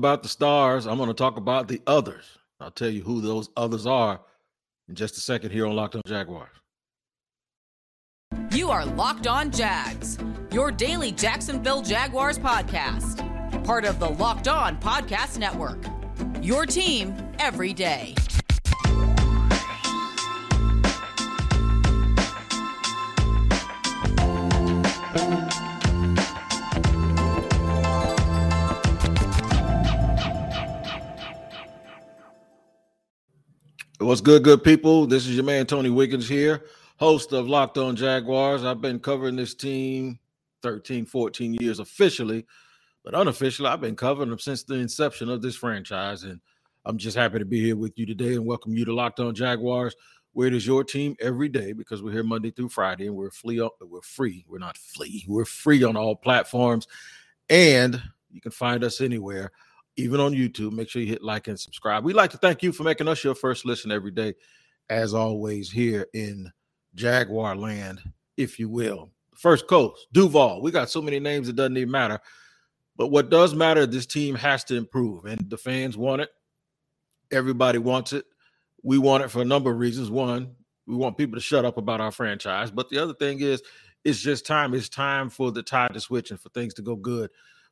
about the stars. I'm going to talk about the others. I'll tell you who those others are in just a second here on Locked On Jaguars. You are Locked On Jags, your daily Jacksonville Jaguars podcast, part of the Locked On Podcast Network. Your team every day. What's good, good people? This is your man Tony Wiggins here, host of Locked On Jaguars. I've been covering this team 13, 14 years officially, but unofficially, I've been covering them since the inception of this franchise. And I'm just happy to be here with you today and welcome you to Locked On Jaguars, where it is your team every day because we're here Monday through Friday and we're free. We're free. We're not free. We're free on all platforms, and you can find us anywhere even on YouTube. Make sure you hit like and subscribe. We'd like to thank you for making us your first listen every day, as always, here in Jaguar land, if you will. First Coast, Duval. We got so many names it doesn't even matter. But what does matter, this team has to improve, and the fans want it. Everybody wants it. We want it for a number of reasons. One, we want people to shut up about our franchise. But the other thing is, it's just time. It's time for the tide to switch and for things to go good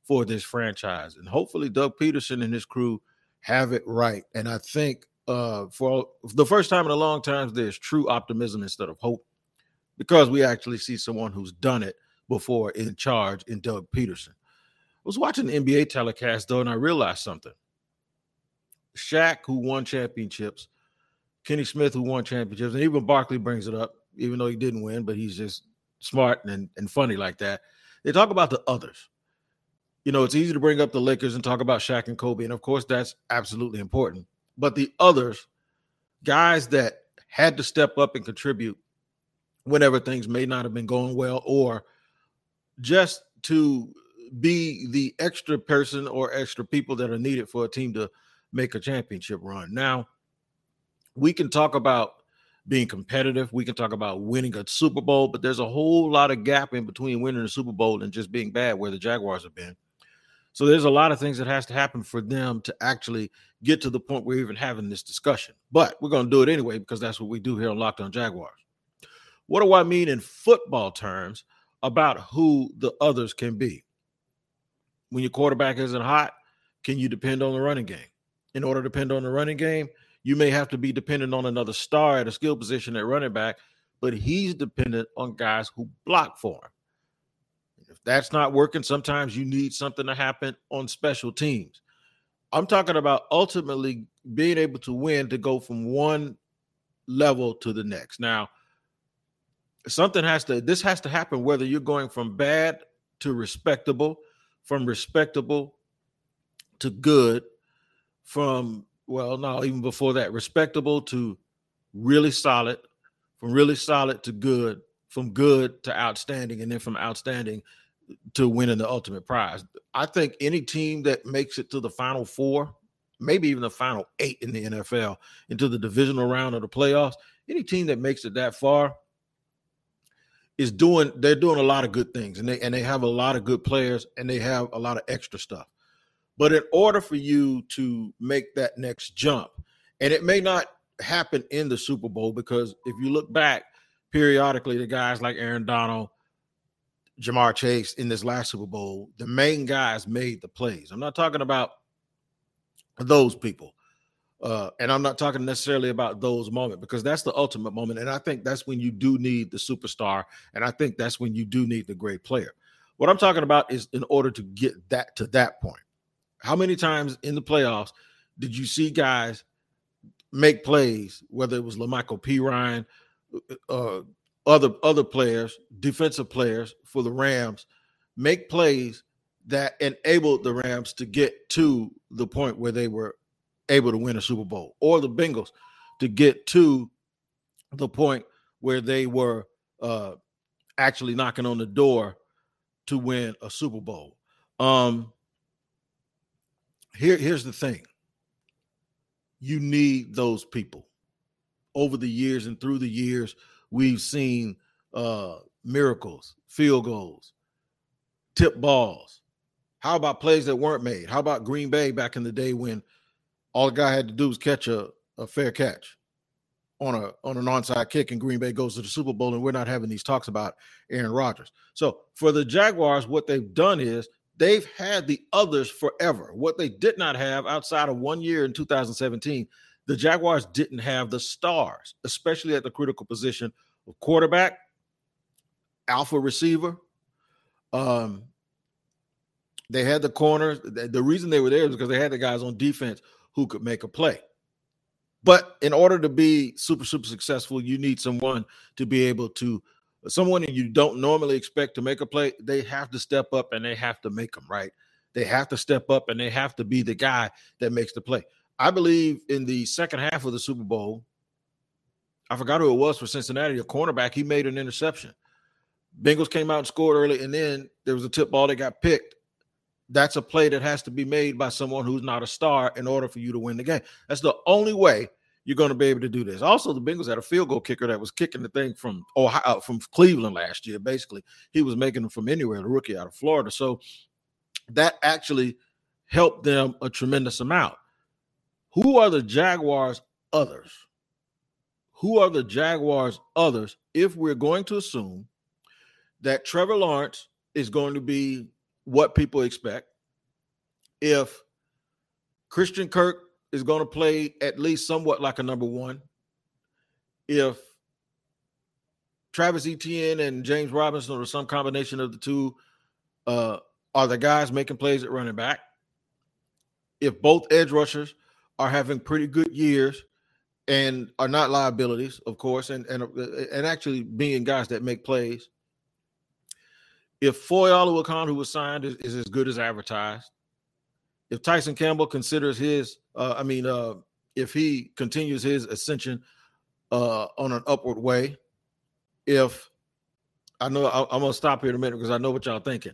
for this franchise. And hopefully, Doug Pederson and his crew have it right. And I think uh, for the first time in a long time, there's true optimism instead of hope because we actually see someone who's done it before in charge in Doug Pederson. I was watching the NBA telecast though, and I realized something. Shaq, who won championships, Kenny Smith, who won championships, and even Barkley brings it up, even though he didn't win, but he's just smart and, and funny like that. They talk about the others you know, it's easy to bring up the Lakers and talk about Shaq and Kobe. And of course, that's absolutely important. But the others, guys that had to step up and contribute whenever things may not have been going well, or just to be the extra person or extra people that are needed for a team to make a championship run. Now, we can talk about being competitive. We can talk about winning a Super Bowl, but there's a whole lot of gap in between winning a Super Bowl and just being bad where the Jaguars have been. So there's a lot of things that has to happen for them to actually get to the point where we're even having this discussion. But we're going to do it anyway because that's what we do here on Locked On Jaguars. What do I mean in football terms about who the others can be? When your quarterback isn't hot, can you depend on the running game? In order to depend on the running game, you may have to be dependent on another star at a skill position at running back, but he's dependent on guys who block for him. That's not working, sometimes you need something to happen on special teams. I'm talking about ultimately being able to win to go from one level to the next. Now, something has to this has to happen whether you're going from bad to respectable, from respectable to good, from well, no, even before that, respectable to really solid, from really solid to good, from good to outstanding, and then from outstanding to winning the ultimate prize. I think any team that makes it to the final four, maybe even the final eight in the NFL, into the divisional round of the playoffs, any team that makes it that far is doing they're doing a lot of good things and they and they have a lot of good players and they have a lot of extra stuff. But in order for you to make that next jump, and it may not happen in the Super Bowl because if you look back periodically, the guys like Aaron Donald, Ja'Marr Chase in this last Super Bowl, the main guys made the plays. I'm not talking about those people. Uh, and I'm not talking necessarily about those moments because that's the ultimate moment. And I think that's when you do need the superstar. And I think that's when you do need the great player. What I'm talking about is in order to get that to that point. How many times in the playoffs did you see guys make plays, whether it was La'Mical Perine, uh, other other players, defensive players for the Rams, make plays that enabled the Rams to get to the point where they were able to win a Super Bowl, or the Bengals to get to the point where they were uh, actually knocking on the door to win a Super Bowl. Um, here, here's the thing: you need those people. Over the years and through the years, we've seen uh, miracles, field goals, tip balls, How about plays that weren't made? How about Green Bay back in the day when all the guy had to do was catch a, a fair catch on a on an onside kick and Green Bay goes to the Super Bowl and we're not having these talks about Aaron Rodgers. So for the Jaguars, what they've done is they've had the others forever. What they did not have outside of one year in 2017, the Jaguars didn't have the stars, especially at the critical position of quarterback, alpha receiver. Um, they had the corners. The reason they were there is because they had the guys on defense who could make a play. But in order to be super, super successful, you need someone to be able to, someone you don't normally expect to make a play. They have to step up and they have to make them, right? They have to step up and they have to be the guy that makes the play. I believe in the second half of the Super Bowl, I forgot who it was for Cincinnati, a cornerback, he made an interception. Bengals came out and scored early, and then there was a tip ball that got picked that's a play that has to be made by someone who's not a star in order for you to win the game. That's the only way you're going to be able to do this. Also, the Bengals had a field goal kicker that was kicking the thing from Ohio, uh, from Cleveland last year. Basically, he was making them from anywhere. The rookie out of Florida, so that actually helped them a tremendous amount. Who are the Jaguars' others? Who are the Jaguars' others? If we're going to assume that Trevor Lawrence is going to be what people expect. If Christian Kirk is going to play at least somewhat like a number one, if Travis Etienne and James Robinson or some combination of the two uh, are the guys making plays at running back, if both edge rushers are having pretty good years and are not liabilities, of course, and and and actually being guys that make plays, if Foye Oluokun, who was signed, is, is, as good as advertised, if Tyson Campbell considers his, uh, I mean, uh, if he continues his ascension uh, on an upward way, if I know I, am gonna stop here in a minute because I know what y'all thinking.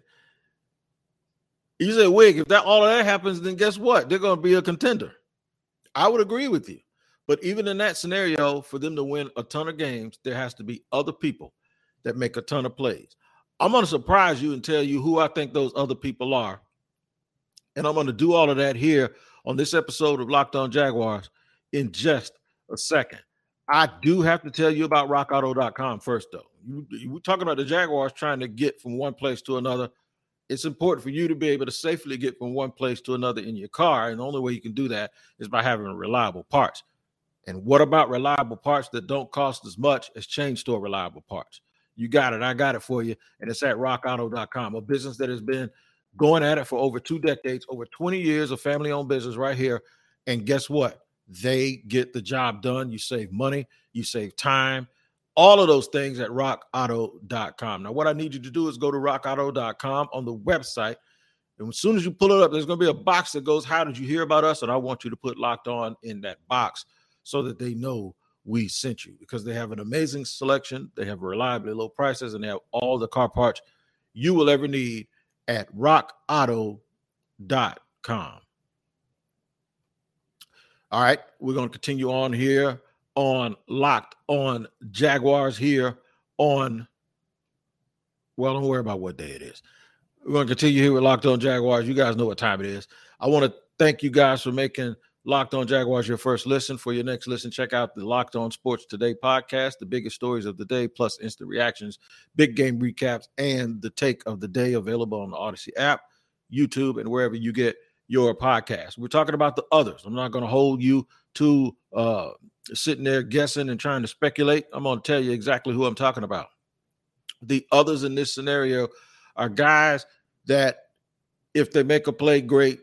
You say, Wig, if that all of that happens, then guess what? They're gonna be a contender. I would agree with you. But even in that scenario, for them to win a ton of games, there has to be other people that make a ton of plays. I'm going to surprise you and tell you who I think those other people are. And I'm going to do all of that here on this episode of Locked On Jaguars in just a second. I do have to tell you about rockauto.com first, though. Are talking about the Jaguars trying to get from one place to another. It's important for you to be able to safely get from one place to another in your car. And the only way you can do that is by having reliable parts. And what about reliable parts that don't cost as much as chain store reliable parts? you got it. I got it for you. And it's at rockauto.com, a business that has been going at it for over two decades, over 20 years of family owned business right here. And guess what? They get the job done. You save money, you save time, all of those things at rockauto.com. Now, what I need you to do is go to rockauto.com on the website. And as soon as you pull it up, there's going to be a box that goes, How did you hear about us? And I want you to put locked on in that box so that they know we sent you because they have an amazing selection. They have reliably low prices and they have all the car parts you will ever need at rockauto.com. All right, we're going to continue on here on Locked on Jaguars here on, well, don't worry about what day it is. We're going to continue here with Locked on Jaguars. You guys know what time it is. I want to thank you guys for making Locked On Jaguars, your first listen. For your next listen, check out the Locked On Sports Today podcast, the biggest stories of the day, plus instant reactions, big game recaps, and the take of the day available on the Odyssey app, YouTube, and wherever you get your podcast. We're talking about the others. I'm not going to hold you to uh, sitting there guessing and trying to speculate. I'm going to tell you exactly who I'm talking about. The others in this scenario are guys that, if they make a play, great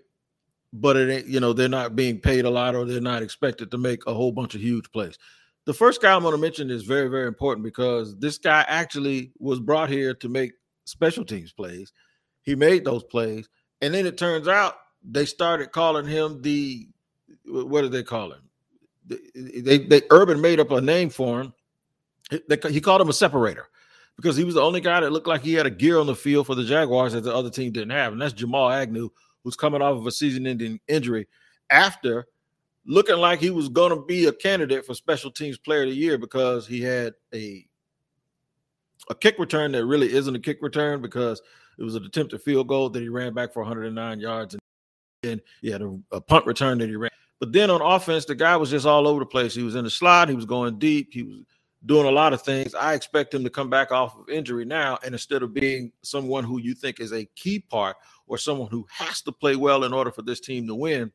but it ain't, you know, they're not being paid a lot or they're not expected to make a whole bunch of huge plays. The first guy I'm going to mention is very, very important because this guy actually was brought here to make special teams plays. He made those plays. And then it turns out they started calling him the, what do they call him? They, they, Urban made up a name for him. They, he called him a separator because he was the only guy that looked like he had a gear on the field for the Jaguars that the other team didn't have. And that's Jamal Agnew, who's coming off of a season-ending injury after looking like he was going to be a candidate for special teams player of the year because he had a a kick return that really isn't a kick return because it was an attempted field goal that he ran back for 109 yards, and then he had a, a punt return that he ran. But then on offense, the guy was just all over the place. He was in the slot, he was going deep, he was doing a lot of things. I expect him to come back off of injury now, and instead of being someone who you think is a key part or someone who has to play well in order for this team to win,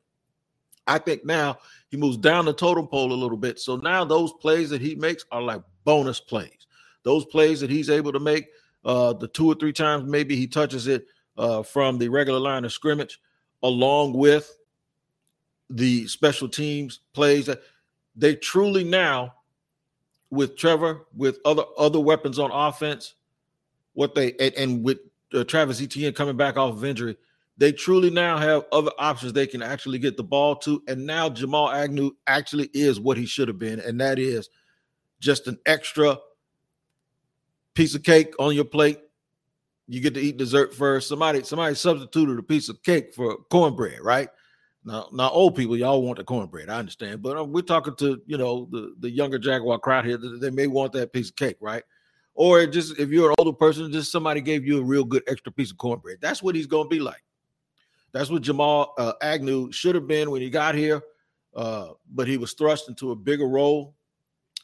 I think now he moves down the totem pole a little bit. So now those plays that he makes are like bonus plays. Those plays that he's able to make, uh, the two or three times maybe he touches it uh, from the regular line of scrimmage, along with the special teams plays that they truly now with Trevor, with other other weapons on offense, what they and, and with uh, Travis Etienne coming back off of injury, they truly now have other options they can actually get the ball to. And now Jamal Agnew actually is what he should have been, and that is just an extra piece of cake on your plate. You get to eat dessert first. Somebody somebody substituted a piece of cake for cornbread, right? Now, now, old people, y'all want the cornbread. I understand, but uh, we're talking to you know the the younger Jaguar crowd here. They may want that piece of cake, right? Or just if you're an older person, just somebody gave you a real good extra piece of cornbread. That's what he's going to be like. That's what Jamal uh, Agnew should have been when he got here, uh, but he was thrust into a bigger role.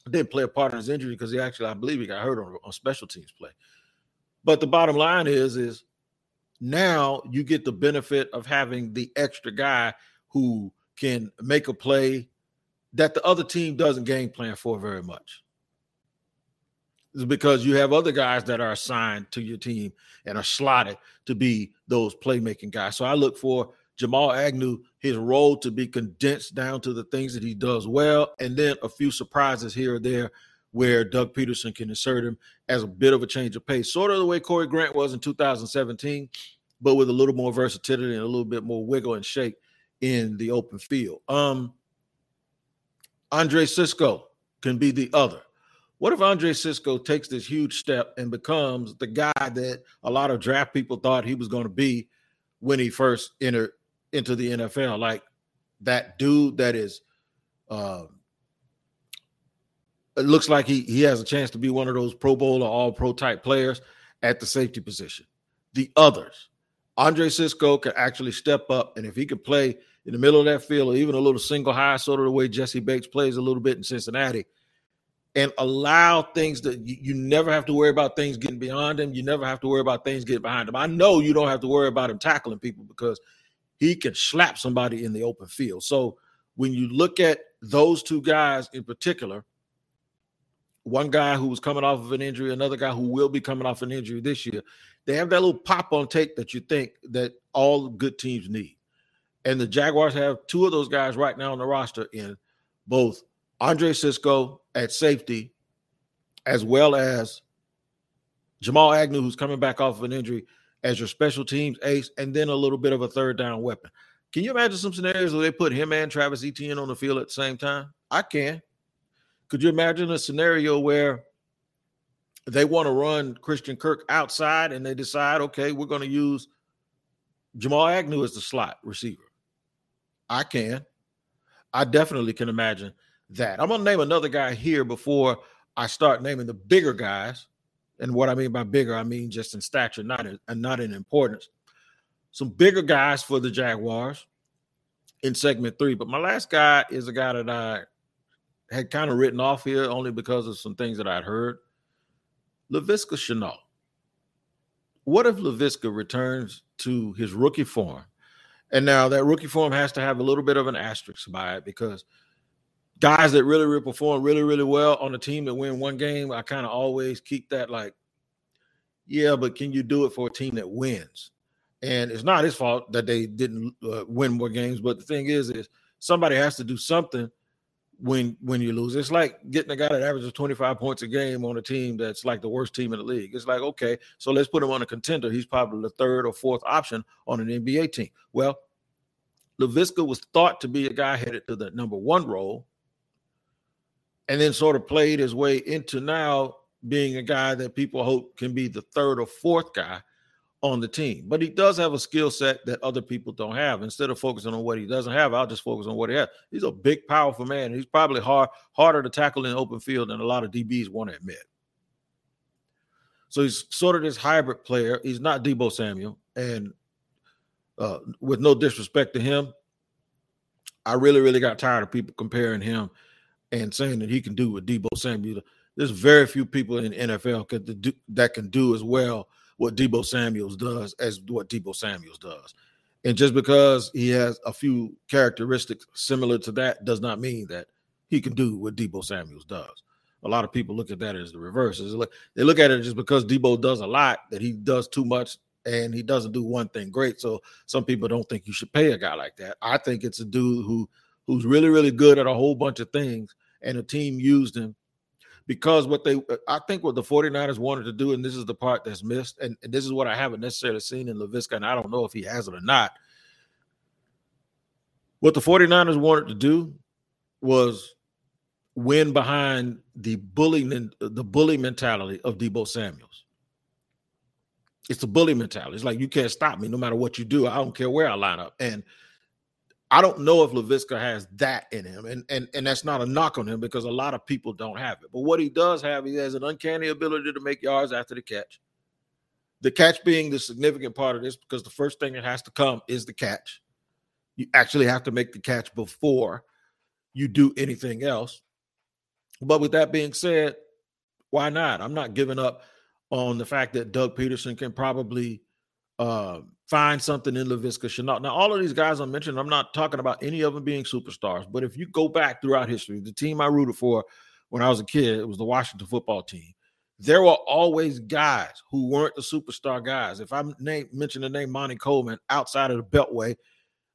Didn't play a part in his injury because he actually, I believe, he got hurt on, on special teams play. But the bottom line is, is now you get the benefit of having the extra guy who can make a play that the other team doesn't game plan for very much. It's because you have other guys that are assigned to your team and are slotted to be those playmaking guys. So I look for Jamal Agnew, his role to be condensed down to the things that he does well, and then a few surprises here or there where Doug Pederson can insert him as a bit of a change of pace, sort of the way Corey Grant was in 2017, but with a little more versatility and a little bit more wiggle and shake in the open field. Um, Andre Cisco can be the other. What if Andre Cisco takes this huge step and becomes the guy that a lot of draft people thought he was going to be when he first entered into the NFL? Like that dude that is, uh, it looks like he he has a chance to be one of those Pro Bowl or All Pro type players at the safety position. The others, Andre Cisco can actually step up, and if he could play in the middle of that field or even a little single high, sort of the way Jessie Bates plays a little bit in Cincinnati, and allow things that you, you, never have to worry about things getting beyond him. You never have to worry about things getting behind him. I know you don't have to worry about him tackling people because he can slap somebody in the open field. So when you look at those two guys in particular, one guy who was coming off of an injury, another guy who will be coming off an injury this year, they have that little pop on tape that you think that all good teams need. And the Jaguars have two of those guys right now on the roster in both Andre Cisco at safety, as well as Jamal Agnew, who's coming back off of an injury as your special teams ace, and then a little bit of a third down weapon. Can you imagine some scenarios where they put him and Travis Etienne on the field at the same time? I can. Could you imagine a scenario where they want to run Christian Kirk outside and they decide, okay, we're going to use Jamal Agnew as the slot receiver? I can. I definitely can imagine that. I'm to name another guy here before I start naming the bigger guys. And what I mean by bigger, I mean just in stature, not in, not in importance. Some bigger guys for the Jaguars in segment three. But my last guy is a guy that I had kind of written off here only because of some things that I'd heard. Laviska Shenault. What if Laviska returns to his rookie form and now that rookie form has to have a little bit of an asterisk by it because guys that really, really perform really, really well on a team that win one game, I kind of always keep that like, yeah, but can you do it for a team that wins? And it's not his fault that they didn't uh, win more games, but the thing is, is somebody has to do something when when you lose. It's like getting a guy that averages 25 points a game on a team that's like the worst team in the league. It's like, okay, so let's put him on a contender. He's probably the third or fourth option on an NBA team. Well, Laviska was thought to be a guy headed to the number one role, and then sort of played his way into now being a guy that people hope can be the third or fourth guy on the team. But he does have a skill set that other people don't have. Instead of focusing on what he doesn't have, I'll just focus on what he has. He's a big, powerful man. He's probably hard harder to tackle in open field than a lot of DBs want to admit. So he's sort of this hybrid player. He's not Deebo Samuel. And uh, with no disrespect to him, I really, really got tired of people comparing him and saying that he can do what Deebo Samuel. There's very few people in NFL that can do as well what Deebo Samuels does as what Deebo Samuels does. And just because he has a few characteristics similar to that does not mean that he can do what Deebo Samuels does. A lot of people look at that as the reverse. They look at it just because Deebo does a lot, that he does too much and he doesn't do one thing great. So some people don't think you should pay a guy like that. I think it's a dude who who's really, really good at a whole bunch of things, and a team used him because what they uh, I think what the 49ers wanted to do, and this is the part that's missed, and, and this is what I haven't necessarily seen in Laviska, and I don't know if he has it or not. What the 49ers wanted to do was win behind the bullying the bully mentality of Deebo Samuels. It's a bully mentality. It's like you can't stop me no matter what you do. I don't care where I line up. And I don't know if Laviska has that in him, and and and that's not a knock on him because a lot of people don't have it. But what he does have, he has an uncanny ability to make yards after the catch. The catch being the significant part of this because the first thing that has to come is the catch. You actually have to make the catch before you do anything else. But with that being said, why not? I'm not giving up on the fact that Doug Pederson can probably uh, find something in Laviska Shenault. Now, all of these guys I mentioned, I'm not talking about any of them being superstars, but if you go back throughout history, the team I rooted for when I was a kid, it was the Washington football team. There were always guys who weren't the superstar guys. If I name, mention the name Monte Coleman outside of the Beltway,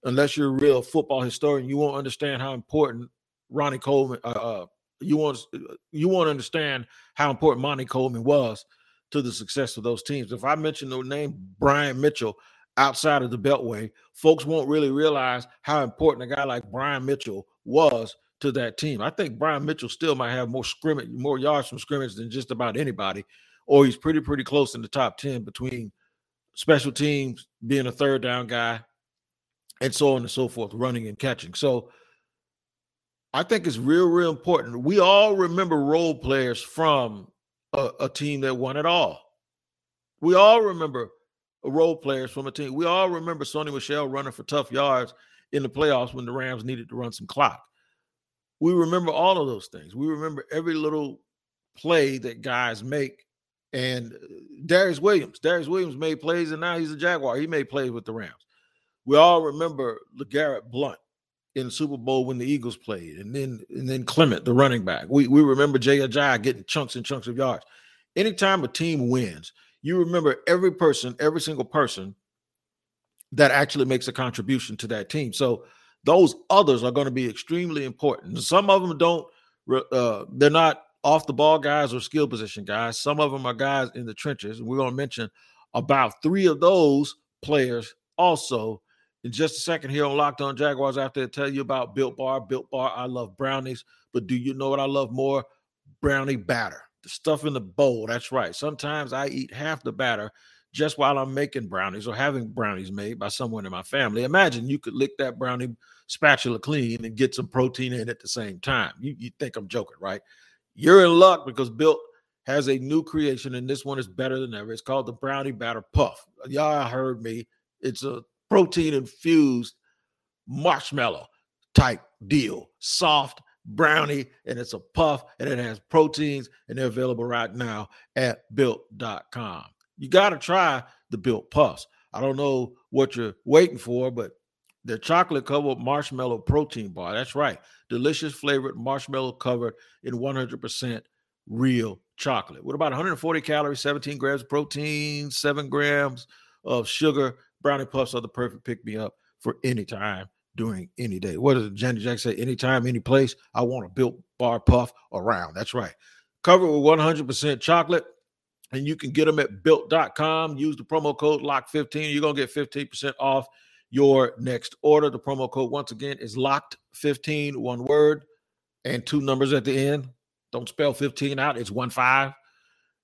unless you're a real football historian, you won't understand how important Ronnie Coleman. Uh, uh, you won't you won't understand how important Monte Coleman was to the success of those teams. If I mention the name Brian Mitchell outside of the Beltway, folks won't really realize how important a guy like Brian Mitchell was to that team. I think Brian Mitchell still might have more scrimmage, more yards from scrimmage than just about anybody, or he's pretty, pretty close in the top 10 between special teams, being a third down guy, and so on and so forth, running and catching. So I think it's real, real important. We all remember role players from a, a team that won it all. We all remember role players from a team. We all remember Sony Michel running for tough yards in the playoffs when the Rams needed to run some clock. We remember all of those things. We remember every little play that guys make. And uh, Darious Williams, Darious Williams made plays, and now he's a Jaguar. He made plays with the Rams. We all remember LeGarrette Blount in Super Bowl when the Eagles played, and then and then Clement, the running back. We we remember Jay Ajayi getting chunks and chunks of yards. Anytime a team wins, you remember every person, every single person that actually makes a contribution to that team. So those others are going to be extremely important. Some of them don't. Uh, they're not off the ball guys or skill position guys. Some of them are guys in the trenches. We're going to mention about three of those players also in just a second here on Locked On Jaguars after I tell you about Built Bar. Built Bar, I love brownies, but do you know what I love more? Brownie batter. The stuff in the bowl. That's right. Sometimes I eat half the batter just while I'm making brownies or having brownies made by someone in my family. Imagine you could lick that brownie spatula clean and get some protein in at the same time. You, you think I'm joking, right? You're in luck because Built has a new creation, and this one is better than ever. It's called the Brownie Batter Puff. Y'all heard me. It's a protein infused marshmallow type deal. Soft brownie, and it's a puff, and it has proteins, and they're available right now at built.com. You got to try the built puffs. I don't know what you're waiting for, but they're chocolate covered marshmallow protein bar. That's right. Delicious flavored marshmallow covered in 100% real chocolate with about 140 calories, 17 grams of protein, seven grams of sugar, Brownie Puffs are the perfect pick me up for any time during any day. What does Janet Jackson say? Anytime, any place. I want a built bar puff around. That's right. Covered with 100% chocolate. And you can get them at built.com. Use the promo code LOCK15. You're going to get 15% off your next order. The promo code, once again, is LOCKed15, one word, and two numbers at the end. Don't spell 15 out, it's one five.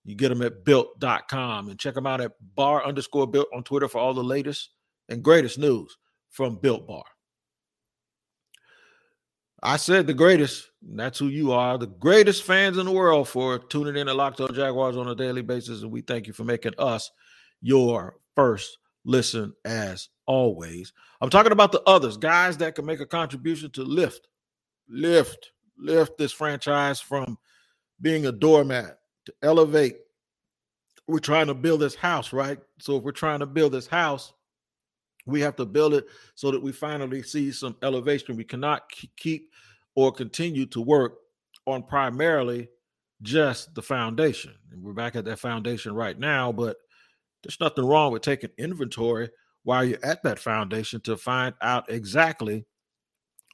You get them at built.com and check them out at bar underscore built on Twitter for all the latest and greatest news from Built Bar. I said the greatest. That's who you are, the greatest fans in the world for tuning in to Locked On Jaguars on a daily basis. And we thank you for making us your first listen as always. I'm talking about the others, guys that can make a contribution to lift, lift, lift this franchise from being a doormat to elevate. We're trying to build this house, right? So if we're trying to build this house, we have to build it so that we finally see some elevation. We cannot keep or continue to work on primarily just the foundation. And we're back at that foundation right now, but there's nothing wrong with taking inventory while you're at that foundation to find out exactly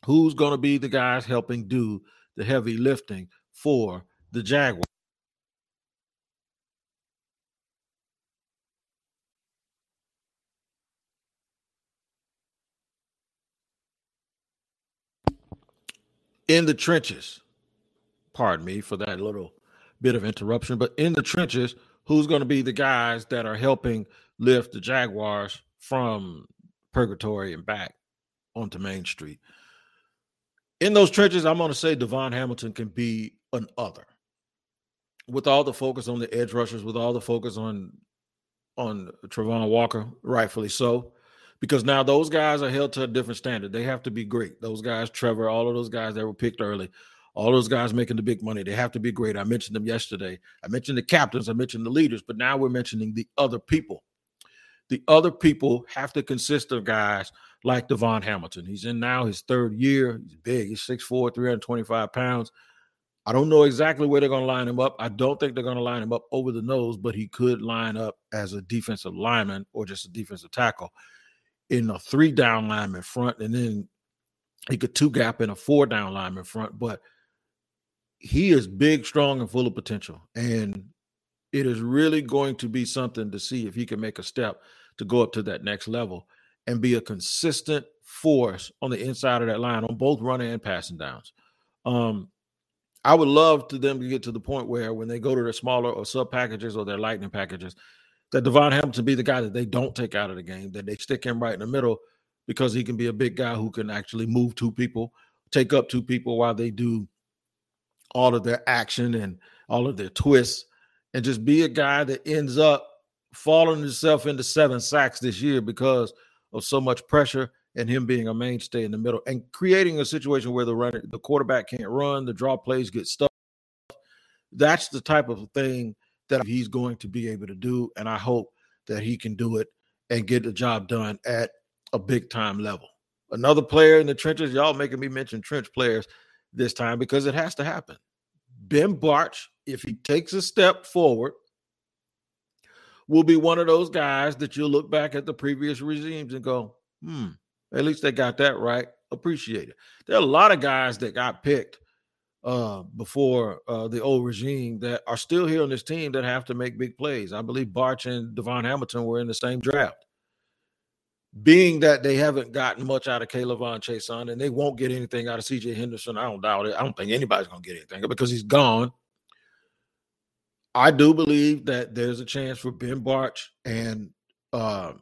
who's going to be the guys helping do the heavy lifting for the Jaguars. In the trenches. Pardon me for that little bit of interruption, but in the trenches, who's going to be the guys that are helping lift the Jaguars from purgatory and back onto Main Street? In those trenches, I'm going to say DaVon Hamilton can be an other. With all the focus on the edge rushers, with all the focus on on Travon Walker, rightfully so because now those guys are held to a different standard. They have to be great. Those guys, Trevor, all of those guys that were picked early, all those guys making the big money, they have to be great. I mentioned them yesterday. I mentioned the captains, I mentioned the leaders, but now we're mentioning the other people. The other people have to consist of guys like DaVon Hamilton. He's in now his third year. He's big. He's 6'4, 325 pounds. I don't know exactly where they're going to line him up. I don't think they're going to line him up over the nose, but he could line up as a defensive lineman or just a defensive tackle in a three down lineman front, and then he could two gap in a four down lineman front. But he is big, strong, and full of potential. And it is really going to be something to see if he can make a step to go up to that next level and be a consistent force on the inside of that line on both running and passing downs. Um, I would love to them to get to the point where when they go to their smaller or sub packages or their lightning packages, that DaVon Hamilton be the guy that they don't take out of the game, that they stick him right in the middle because he can be a big guy who can actually move two people, take up two people while they do all of their action and all of their twists, and just be a guy that ends up falling himself into seven sacks this year because of so much pressure and him being a mainstay in the middle and creating a situation where the runner, the quarterback can't run, the draw plays get stuck. That's the type of thing that he's going to be able to do. And I hope that he can do it and get the job done at a big time level. Another player in the trenches, y'all making me mention trench players this time because it has to happen. Ben Bartch, if he takes a step forward, will be one of those guys that you'll look back at the previous regimes and go, hmm, at least they got that right. Appreciate it. There are a lot of guys that got picked uh, before uh, the old regime that are still here on this team that have to make big plays. I believe Bartch and DaVon Hamilton were in the same draft. Being that they haven't gotten much out of K'Lavon Chaisson and they won't get anything out of CJ Henderson, I don't doubt it. I don't think anybody's going to get anything because he's gone. I do believe that there's a chance for Ben Bartch and uh,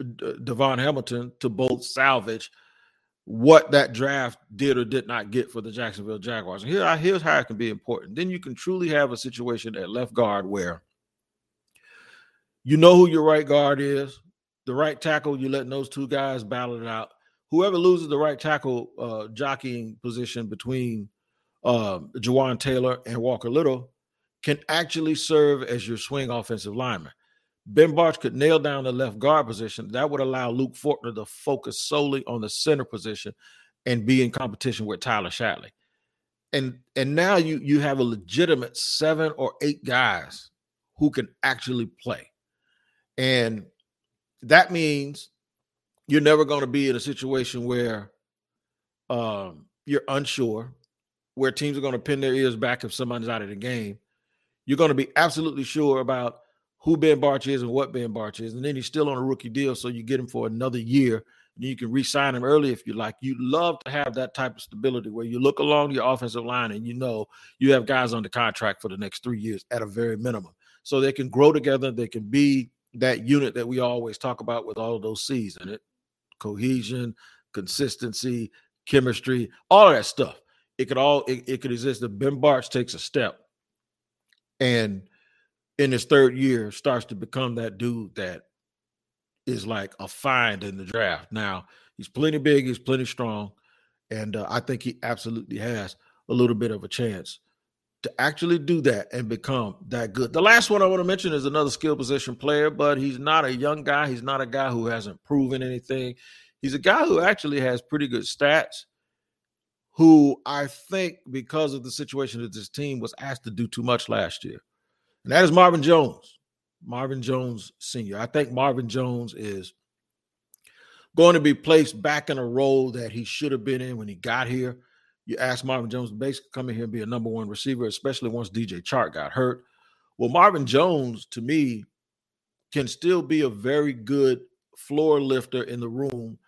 DaVon Hamilton to both salvage – what that draft did or did not get for the Jacksonville Jaguars. And here, here's how it can be important. Then you can truly have a situation at left guard where you know who your right guard is, the right tackle. you're letting those two guys battle it out. Whoever loses the right tackle uh, jockeying position between uh, Jawaan Taylor and Walker Little can actually serve as your swing offensive lineman. Ben Bartch could nail down the left guard position. That would allow Luke Fortner to focus solely on the center position and be in competition with Tyler Shatley. And and now you you have a legitimate seven or eight guys who can actually play. And that means you're never going to be in a situation where um, you're unsure, where teams are going to pin their ears back if somebody's out of the game. You're going to be absolutely sure about who Ben Bartch is and what Ben Bartch is. And then he's still on a rookie deal, so you get him for another year. And you can re-sign him early if you like. You love to have that type of stability where you look along your offensive line and you know you have guys under contract for the next three years at a very minimum. So they can grow together. They can be that unit that we always talk about with all those C's in it. Cohesion, consistency, chemistry, all of that stuff. it could all it, it could exist if Ben Bartch takes a step and in his third year starts to become that dude that is like a find in the draft. Now he's plenty big, he's plenty strong, and uh, I think he absolutely has a little bit of a chance to actually do that and become that good. The last one I want to mention is another skill position player, but he's not a young guy. He's not a guy who hasn't proven anything. He's a guy who actually has pretty good stats. Who I think, because of the situation of this team, was asked to do too much last year, and that is Marvin Jones. Marvin Jones Sr. I think Marvin Jones is going to be placed back in a role that he should have been in when he got here. You ask Marvin Jones to basically come in here and be a number one receiver, especially once DJ Chark got hurt. Well, Marvin Jones, to me, can still be a very good floor lifter in the room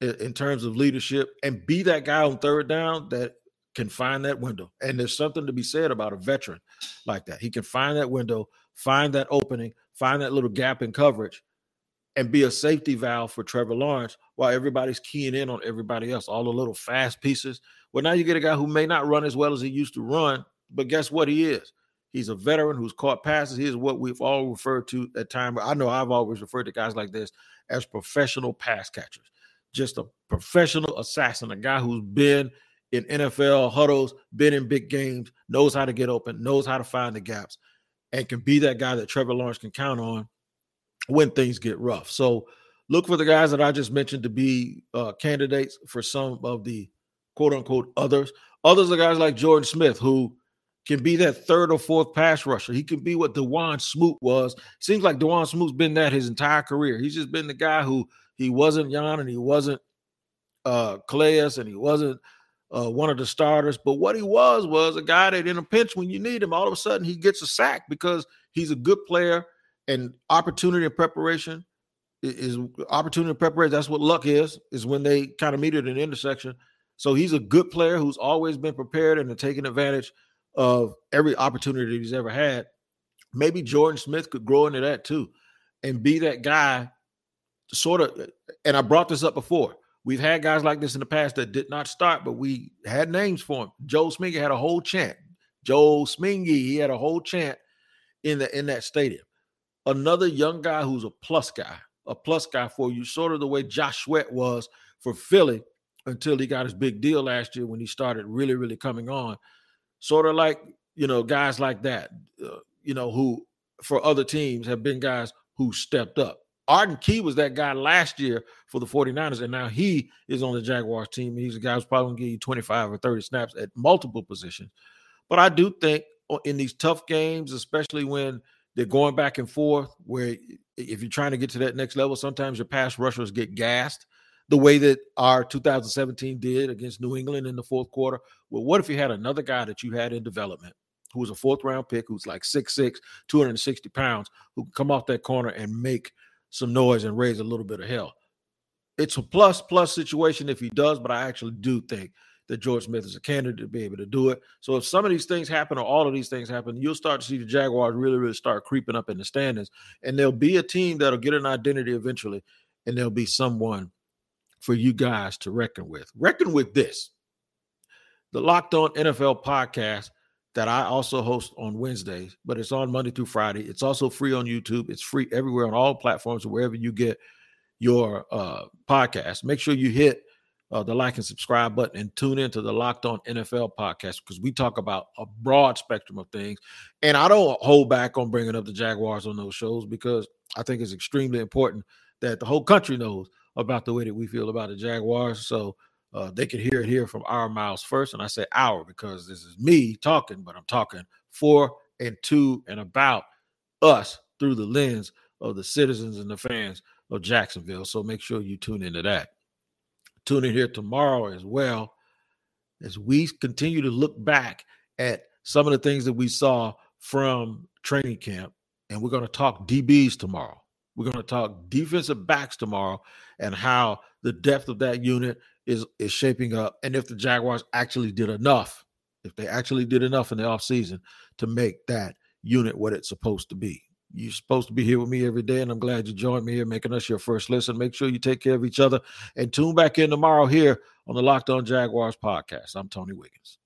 in, in terms of leadership and be that guy on third down that can find that window. And there's something to be said about a veteran like that. He can find that window, find that opening, find that little gap in coverage, and be a safety valve for Trevor Lawrence while everybody's keying in on everybody else, all the little fast pieces. Well, now you get a guy who may not run as well as he used to run, but guess what he is? He's a veteran who's caught passes. He is what we've all referred to at time. I know I've always referred to guys like this as professional pass catchers. Just a professional assassin, a guy who's been in NFL huddles, been in big games, knows how to get open, knows how to find the gaps, and can be that guy that Trevor Lawrence can count on when things get rough. So look for the guys that I just mentioned to be uh, candidates for some of the quote unquote others. Others are guys like Jordan Smith, who can be that third or fourth pass rusher. He can be what Dawuane Smoot was. Seems like Dawuane Smoot's been that his entire career. He's just been the guy who he wasn't Jan and he wasn't uh Calais and he wasn't uh, one of the starters. But what he was was a guy that in a pinch when you need him, all of a sudden he gets a sack because he's a good player and opportunity and preparation is opportunity and preparation. That's what luck is, is when they kind of meet at an intersection. So he's a good player who's always been prepared and taking advantage of every opportunity he's ever had. Maybe Jordan Smith could grow into that too and be that guy, sort of. And I brought this up before. We've had guys like this in the past that did not start, but we had names for him. Joe Smingy had a whole chant. Joe Smingy, he had a whole chant in the in that stadium another young guy who's a plus guy, a plus guy for you, sort of the way Josh Sweat was for Philly until he got his big deal last year when he started really, really coming on. Sort of like, you know, guys like that, uh, you know, who for other teams have been guys who stepped up. Arden Key was that guy last year for the 49ers, and now he is on the Jaguars team. He's a guy who's probably going to give you 25 or 30 snaps at multiple positions. But I do think uh, in these tough games, especially when – they're going back and forth. Where if you're trying to get to that next level, sometimes your pass rushers get gassed, the way that our 2017 did against New England in the fourth quarter. Well, what if you had another guy that you had in development who was a fourth round pick, who's like 6'6, 260 pounds, who can come off that corner and make some noise and raise a little bit of hell? It's a plus plus situation if he does, but I actually do think that George Smith is a candidate to be able to do it. So if some of these things happen or all of these things happen, you'll start to see the Jaguars really, really start creeping up in the standings. And there'll be a team that'll get an identity eventually, and there'll be someone for you guys to reckon with. Reckon with this. The Locked On NFL podcast that I also host on Wednesdays, but it's on Monday through Friday. It's also free on YouTube. It's free everywhere on all platforms, wherever you get your uh, podcast. Make sure you hit uh, the like and subscribe button and tune into the Locked On NFL podcast because we talk about a broad spectrum of things. And I don't hold back on bringing up the Jaguars on those shows because I think it's extremely important that the whole country knows about the way that we feel about the Jaguars. So uh, they can hear it here from our mouths first. And I say our because this is me talking, but I'm talking for and to and about us through the lens of the citizens and the fans of Jacksonville. So make sure you tune into that tune in here tomorrow as well as we continue to look back at some of the things that we saw from training camp. And we're going to talk DBs tomorrow. We're going to talk defensive backs tomorrow and how the depth of that unit is is shaping up and if the Jaguars actually did enough, if they actually did enough in the offseason to make that unit what it's supposed to be. You're supposed to be here with me every day, and I'm glad you joined me here, making us your first listen. Make sure you take care of each other and tune back in tomorrow here on the Locked On Jaguars podcast. I'm Tony Wiggins.